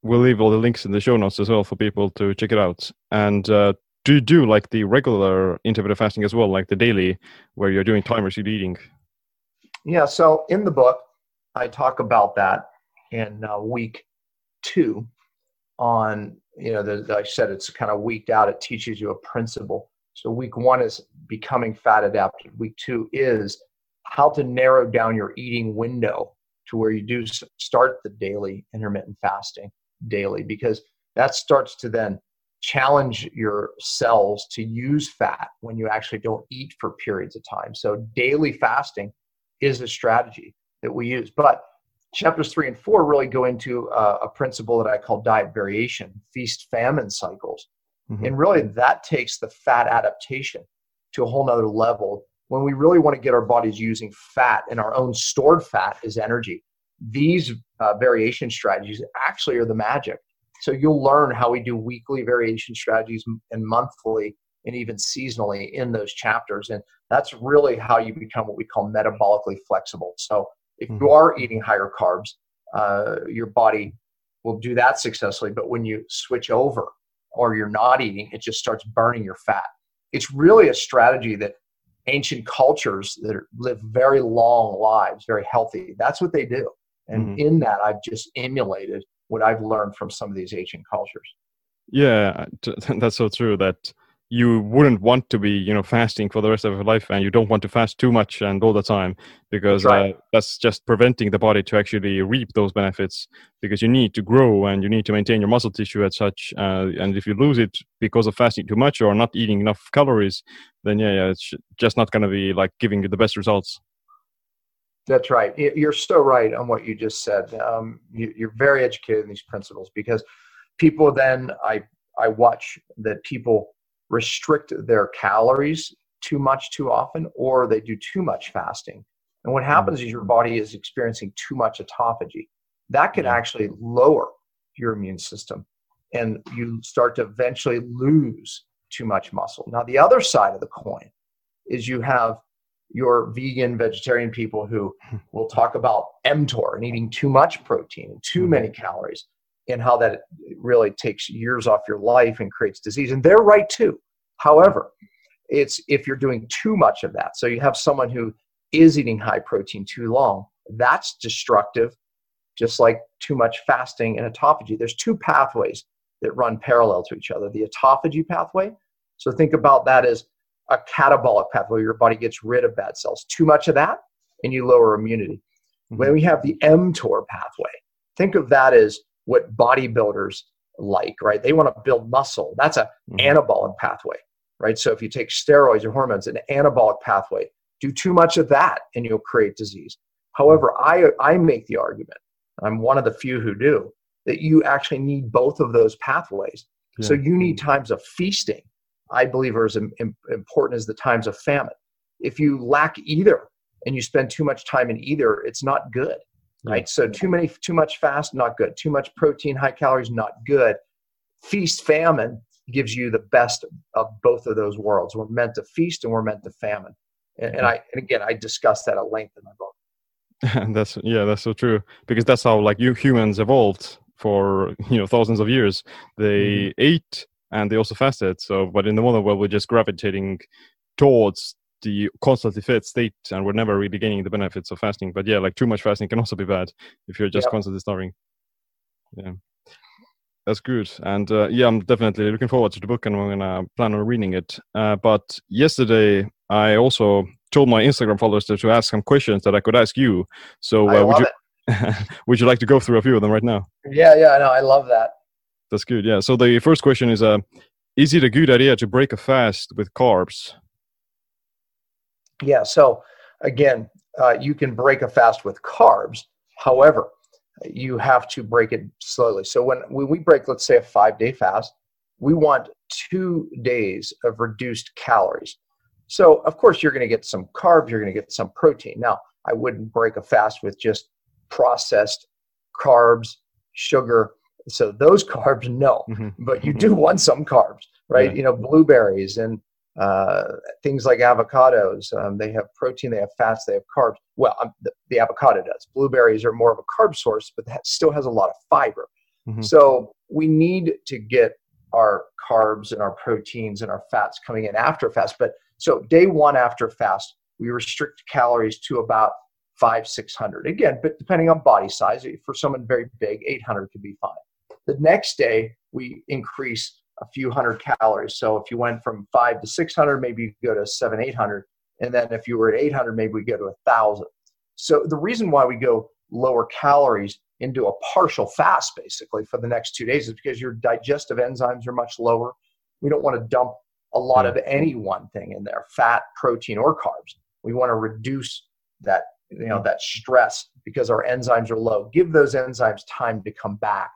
Speaker 3: we'll leave all the links in the show notes as well for people to check it out. And uh, do you do like the regular intermittent fasting as well, like the daily, where you're doing time restricted eating?
Speaker 1: Yeah. So in the book, I talk about that in uh, week two. On you know, the, I said it's kind of weeked out. It teaches you a principle. So week one is becoming fat adapted. Week two is how to narrow down your eating window to where you do start the daily intermittent fasting daily because that starts to then challenge your cells to use fat when you actually don't eat for periods of time. So daily fasting is a strategy that we use. But chapters three and four really go into uh, a principle that I call diet variation, feast famine cycles. Mm-hmm. And really that takes the fat adaptation to a whole nother level when we really want to get our bodies using fat and our own stored fat as energy these uh, variation strategies actually are the magic. So you'll learn how we do weekly variation strategies and monthly and even seasonally in those chapters. And that's really how you become what we call metabolically flexible. So if you mm-hmm. are eating higher carbs, uh, your body will do that successfully. But when you switch over or you're not eating, it just starts burning your fat. It's really a strategy that ancient cultures that live very long lives, very healthy, that's what they do. And mm-hmm. in that, I've just emulated what I've learned from some of these ancient cultures.
Speaker 3: Yeah, *laughs* that's so true. That you wouldn't want to be, you know, fasting for the rest of your life, and you don't want to fast too much and all the time because that's, right. uh, that's just preventing the body to actually reap those benefits. Because you need to grow and you need to maintain your muscle tissue as such. Uh, and if you lose it because of fasting too much or not eating enough calories, then yeah, yeah, it's just not going to be like giving you the best results.
Speaker 1: That's right. You're so right on what you just said. Um, you, are very educated in these principles because people then I I watch that people restrict their calories too much too often, or they do too much fasting. And what happens is your body is experiencing too much autophagy. That can actually lower your immune system, and you start to eventually lose too much muscle. Now, the other side of the coin is you have your vegan vegetarian people who *laughs* will talk about mTOR and eating too much protein and too many mm-hmm. calories and how that really takes years off your life and creates disease and they're right too however it's if you're doing too much of that so you have someone who is eating high protein too long that's destructive just like too much fasting and autophagy there's two pathways that run parallel to each other the autophagy pathway so think about that as a catabolic pathway. Your body gets rid of bad cells. Too much of that, and you lower immunity. Mm-hmm. When we have the mTOR pathway, think of that as what bodybuilders like, right? They want to build muscle. That's an mm-hmm. anabolic pathway. right? So if you take steroids or hormones, an anabolic pathway, do too much of that and you'll create disease. However, I, I make the argument, I'm one of the few who do, that you actually need both of those pathways. Yeah. So you need times of feasting, I believe, are as important as the times of famine. If you lack either and you spend too much time in either, it's not good, right? So too many, too much fast, not good. Too much protein, high calories, not good. Feast, famine gives you the best of both of those worlds. We're meant to feast and we're meant to famine. And, and I, and again, I discuss that at length in my book. *laughs*
Speaker 3: That's yeah, that's so true because that's how like you humans evolved for you know thousands of years. They mm-hmm. ate and they also fasted. So, but in the modern world, we're just gravitating towards the constantly fit state, and we're never really gaining the benefits of fasting. But yeah, like too much fasting can also be bad if you're just yep. constantly starving. Yeah, that's good. And uh, yeah, I'm definitely looking forward to the book, and I'm gonna plan on reading it. Uh, but yesterday, I also told my Instagram followers to, to ask some questions that I could ask you. So uh, would you *laughs* would you like to go through a few of them right now?
Speaker 1: Yeah, yeah, I know. I love that.
Speaker 3: That's good. Yeah. So the first question is: uh, Is it a good idea to break a fast with carbs?
Speaker 1: Yeah. So again, uh, you can break a fast with carbs. However, you have to break it slowly. So when, when we break, let's say, a five day fast, we want two days of reduced calories. So, of course, you're going to get some carbs, you're going to get some protein. Now, I wouldn't break a fast with just processed carbs, sugar. So, those *laughs* carbs, no. Mm-hmm. But you do want some carbs, right? Yeah. You know, blueberries and uh, things like avocados. Um, they have protein, they have fats, they have carbs. Well, um, the, the, avocado does. Blueberries are more of a carb source, but that still has a lot of fiber. Mm-hmm. So, we need to get our carbs and our proteins and our fats coming in after fast. But so day one after fast, we restrict calories to about five, 600. Again, but depending on body size, for someone very big, 800 could be fine. The next day, we increase a few hundred calories. So if you went from five to 600, maybe you go to seven, 800. And then if you were at 800, maybe we go to a thousand. So the reason why we go lower calories into a partial fast basically for the next two days is because your digestive enzymes are much lower. We don't want to dump a lot of any one thing in there, fat, protein, or carbs. We want to reduce that, you know, that stress because our enzymes are low. Give those enzymes time to come back.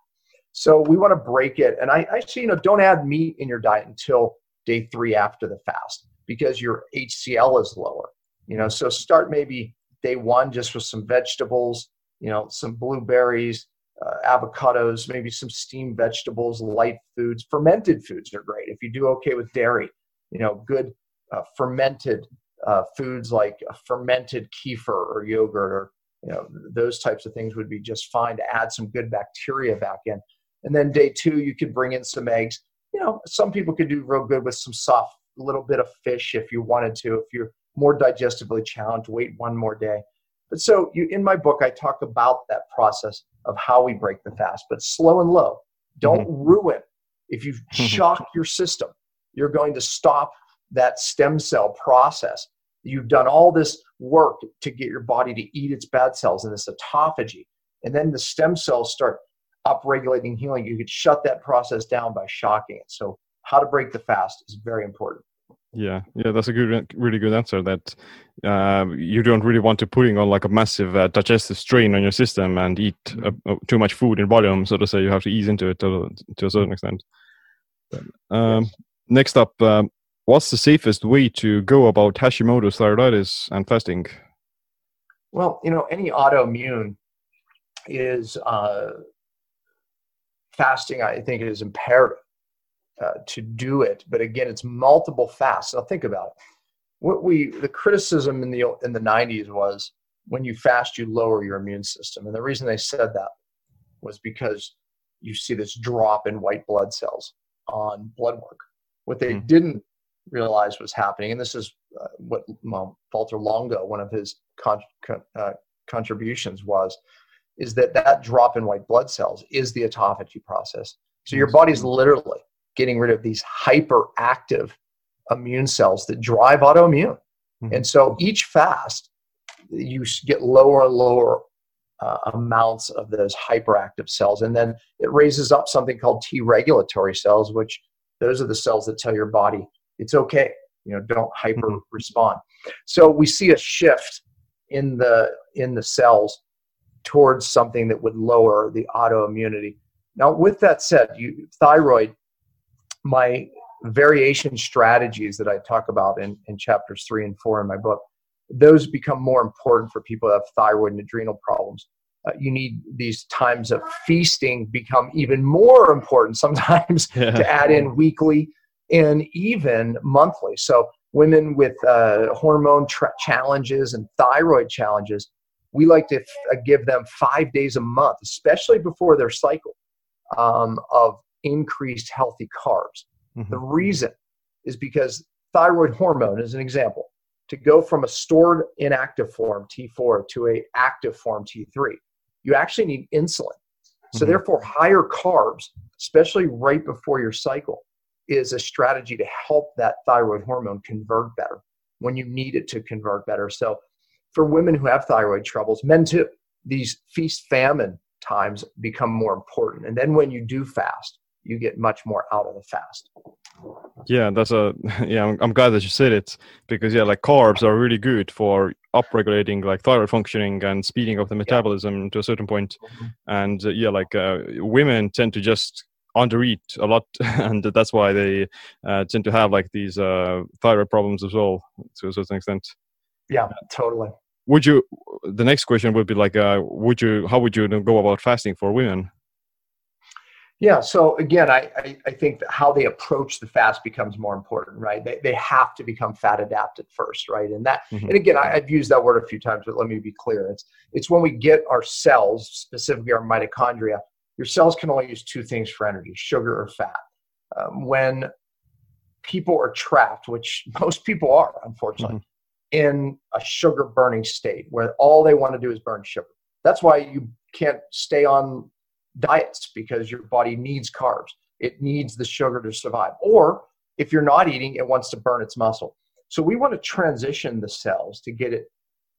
Speaker 1: So we want to break it. And I, I say, you know, don't add meat in your diet until day three after the fast because your HCl is lower. You know, so start maybe day one just with some vegetables, you know, some blueberries, uh, avocados, maybe some steamed vegetables, light foods. Fermented foods are great. If you do okay with dairy, you know, good uh, fermented uh, foods like fermented kefir or yogurt or you know those types of things would be just fine to add some good bacteria back in. And then day two, you could bring in some eggs. You know, some people could do real good with some soft little bit of fish if you wanted to. If you're more digestively challenged, wait one more day. But so you, in my book, I talk about that process of how we break the fast, but slow and low. Don't mm-hmm. ruin. If you *laughs* shock your system, you're going to stop that stem cell process. You've done all this work to get your body to eat its bad cells in this autophagy. And then the stem cells start upregulating healing. You could shut that process down by shocking it. So, how to break the fast is very important.
Speaker 3: Yeah, yeah, that's a good, really good answer. That uh, you don't really want to putting on like a massive uh, digestive strain on your system and eat uh, uh, too much food in volume, so to say. You have to ease into it to, to a certain extent. Um, yes. Next up, um, what's the safest way to go about Hashimoto's thyroiditis and fasting?
Speaker 1: Well, you know, any autoimmune is uh, fasting. I think is imperative uh, to do it. But again, it's multiple fasts. Now think about it. What we the criticism in the in the 90s was when you fast, you lower your immune system, and the reason they said that was because you see this drop in white blood cells on blood work. What they mm. didn't realize was happening, and this is uh, what well, Valter Longo, one of his con- uh, contributions was, is that that drop in white blood cells is the autophagy process. So your body's literally getting rid of these hyperactive immune cells that drive autoimmune. Mm-hmm. And so each fast, you get lower and lower uh, amounts of those hyperactive cells. And then it raises up something called T regulatory cells, which those are the cells that tell your body it's okay. You know, don't hyper respond. So we see a shift in the in the cells towards something that would lower the autoimmunity. Now, with that said, you, thyroid, my variation strategies that I talk about in, in chapters three and four in my book, those become more important for people that have thyroid and adrenal problems. Uh, you need these times of feasting become even more important sometimes *laughs* yeah. to add in weekly and even monthly. So women with uh, hormone tra- challenges and thyroid challenges, we like to f- uh, give them five days a month, especially before their cycle, um, of increased healthy carbs. Mm-hmm. The reason is because thyroid hormone, as an example, to go from a stored inactive form T4 to a active form T3, you actually need insulin. So mm-hmm. therefore, higher carbs, especially right before your cycle, is a strategy to help that thyroid hormone convert better when you need it to convert better. So for women who have thyroid troubles, men too, these feast famine times become more important. And then when you do fast, you get much more out of the fast.
Speaker 3: Yeah, that's a *laughs* yeah. I'm, I'm, glad that you said it because yeah, like carbs are really good for upregulating like thyroid functioning and speeding up the metabolism yeah. to a certain point. Mm-hmm. And uh, yeah, like uh, women tend to just undereat a lot, *laughs* and that's why they uh, tend to have like these uh, thyroid problems as well to a certain extent.
Speaker 1: Yeah, totally.
Speaker 3: Would you? The next question would be like, uh, would you? How would you go about fasting for women?
Speaker 1: Yeah. So again, I, I, I, think that how they approach the fast becomes more important, right? They, they have to become fat adapted first, right? And that, mm-hmm. and again, I, have used that word a few times, but let me be clear. It's, it's when we get our cells, specifically our mitochondria, your cells can only use two things for energy, sugar or fat. Um, when people are trapped, which *laughs* most people are, unfortunately, mm-hmm. In a sugar burning state where all they want to do is burn sugar. That's why you can't stay on diets because your body needs carbs. It needs the sugar to survive. Or if you're not eating, it wants to burn its muscle. So we want to transition the cells to get it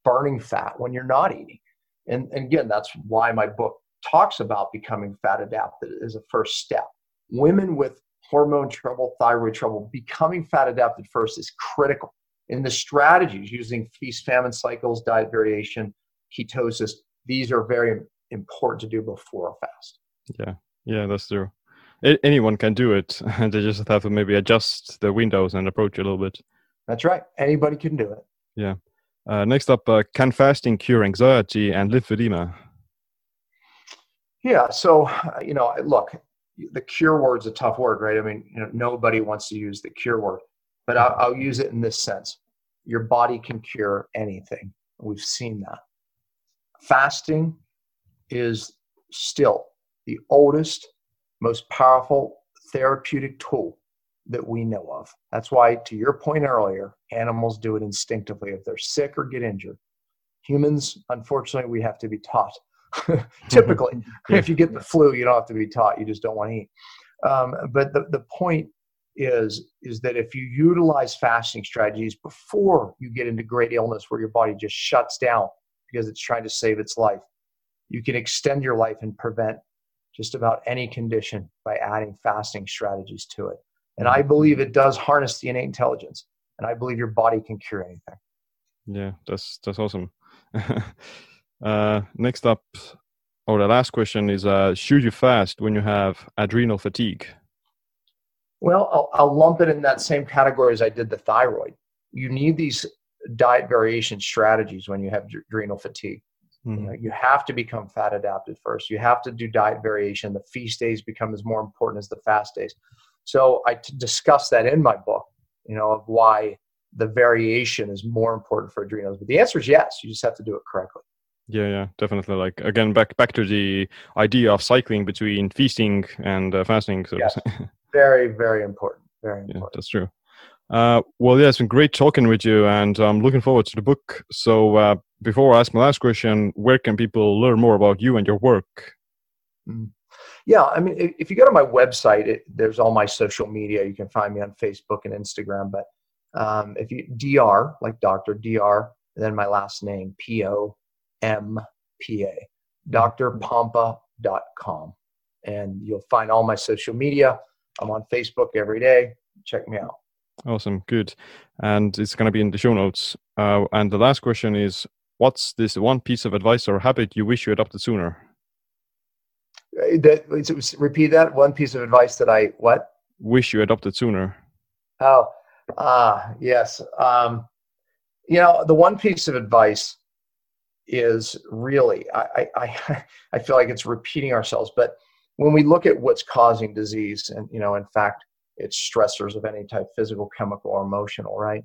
Speaker 1: burning fat when you're not eating. And, and again, that's why my book talks about becoming fat adapted as a first step. Women with hormone trouble, thyroid trouble, becoming fat adapted first is critical. In the strategies using feast famine cycles, diet variation, ketosis, these are very important to do before a fast.
Speaker 3: Yeah, yeah, that's true. anyone can do it, and *laughs* they just have to maybe adjust the windows and approach a little bit.
Speaker 1: That's right. Anybody can do it.
Speaker 3: Yeah. Uh, next up, uh, can fasting cure anxiety and lymphedema?
Speaker 1: Yeah. So, uh, you know, look, the cure word's a tough word, right? I mean, you know, nobody wants to use the cure word, but I'll, I'll use it in this sense. Your body can cure anything. We've seen that. Fasting is still the oldest, most powerful therapeutic tool that we know of. That's why, to your point earlier, animals do it instinctively if they're sick or get injured. Humans, unfortunately, we have to be taught. *laughs* Typically, *laughs* yeah. if you get the flu, you don't have to be taught. You just don't want to eat. Um, but the, the point is is that if you utilize fasting strategies before you get into great illness where your body just shuts down because it's trying to save its life you can extend your life and prevent just about any condition by adding fasting strategies to it. And I believe it does harness the innate intelligence, and I believe your body can cure anything.
Speaker 3: Yeah, that's that's awesome. *laughs* uh, next up, or the last question is: uh, Should you fast when you have adrenal fatigue?
Speaker 1: Well, I'll, I'll lump it in that same category as I did the thyroid. You need these diet variation strategies when you have adrenal fatigue. Mm-hmm. You, know, you have to become fat adapted first. You have to do diet variation. The feast days become as more important as the fast days. So I t- discuss that in my book, you know, of why the variation is more important for adrenals. But the answer is yes. You just have to do it correctly.
Speaker 3: Yeah, yeah, definitely. Like again, back back to the idea of cycling between feasting and uh, fasting. So
Speaker 1: yes. *laughs* very, very important. Very important.
Speaker 3: Yeah, that's true. Uh, well, yeah, it's been great talking with you, and I'm looking forward to the book. So, uh, before I ask my last question, where can people learn more about you and your work?
Speaker 1: Mm. Yeah, I mean, if you go to my website, it, there's all my social media. You can find me on Facebook and Instagram. But um, if you dr like Doctor Dr, then my last name P O M P A, drpompa.com, and you'll find all my social media. I'm on Facebook every day. Check me out.
Speaker 5: Awesome, good. And it's going to be in the show notes. Uh, and the last question is what's this one piece of advice or habit you wish you adopted sooner?
Speaker 1: Uh, that, repeat that one piece of advice that I what?
Speaker 5: Wish you adopted sooner.
Speaker 1: Oh, ah, yes. Um, you know, the one piece of advice is really I, I I *laughs* feel like it's repeating ourselves, but when we look at what's causing disease, and you know, in fact, it's stressors of any type, physical, chemical, or emotional, right?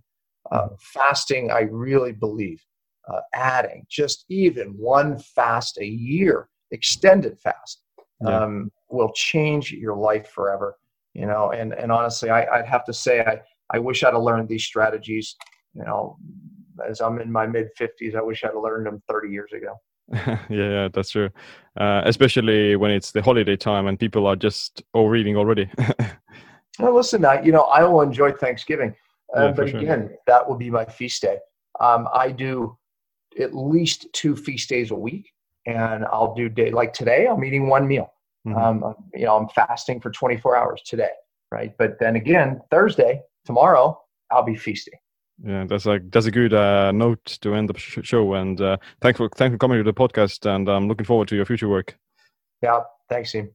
Speaker 1: Uh, fasting, I really believe, uh, adding just even one fast a year, extended fast, yeah. um, will change your life forever. You know, and and honestly, I, I'd have to say, I I wish I'd have learned these strategies. You know, as I'm in my mid 50s, I wish I'd have learned them 30 years ago. *laughs*
Speaker 5: yeah, yeah, that's true. Uh, especially when it's the holiday time and people are just overeating already. *laughs*
Speaker 1: well, listen, I, you know, I will enjoy Thanksgiving, uh, yeah, but sure. again, that will be my feast day. Um, I do at least two feast days a week, and I'll do day like today. I'm eating one meal. Mm-hmm. Um, you know, I'm fasting for 24 hours today, right? But then again, Thursday, tomorrow, I'll be feasting
Speaker 5: yeah that's like that's a good uh, note to end the show and uh, thanks for thanks for coming to the podcast and i'm looking forward to your future work
Speaker 1: yeah thanks team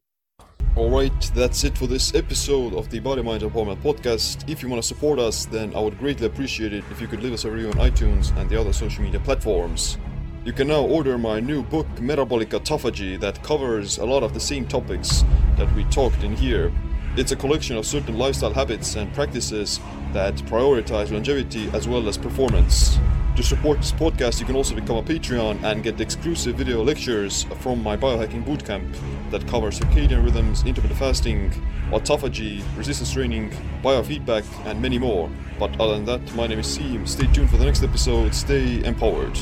Speaker 3: Alright, that's it for this episode of the Body Mind Empowerment podcast. If you want to support us, then I would greatly appreciate it if you could leave us a review on iTunes and the other social media platforms. You can now order my new book, Metabolic Autophagy, that covers a lot of the same topics that we talked in here. It's a collection of certain lifestyle habits and practices that prioritize longevity as well as performance. To support this podcast, you can also become a Patreon and get exclusive video lectures from my biohacking bootcamp that covers circadian rhythms, intermittent fasting, autophagy, resistance training, biofeedback, and many more. But other than that, my name is Siim. Stay tuned for the next episode. Stay empowered.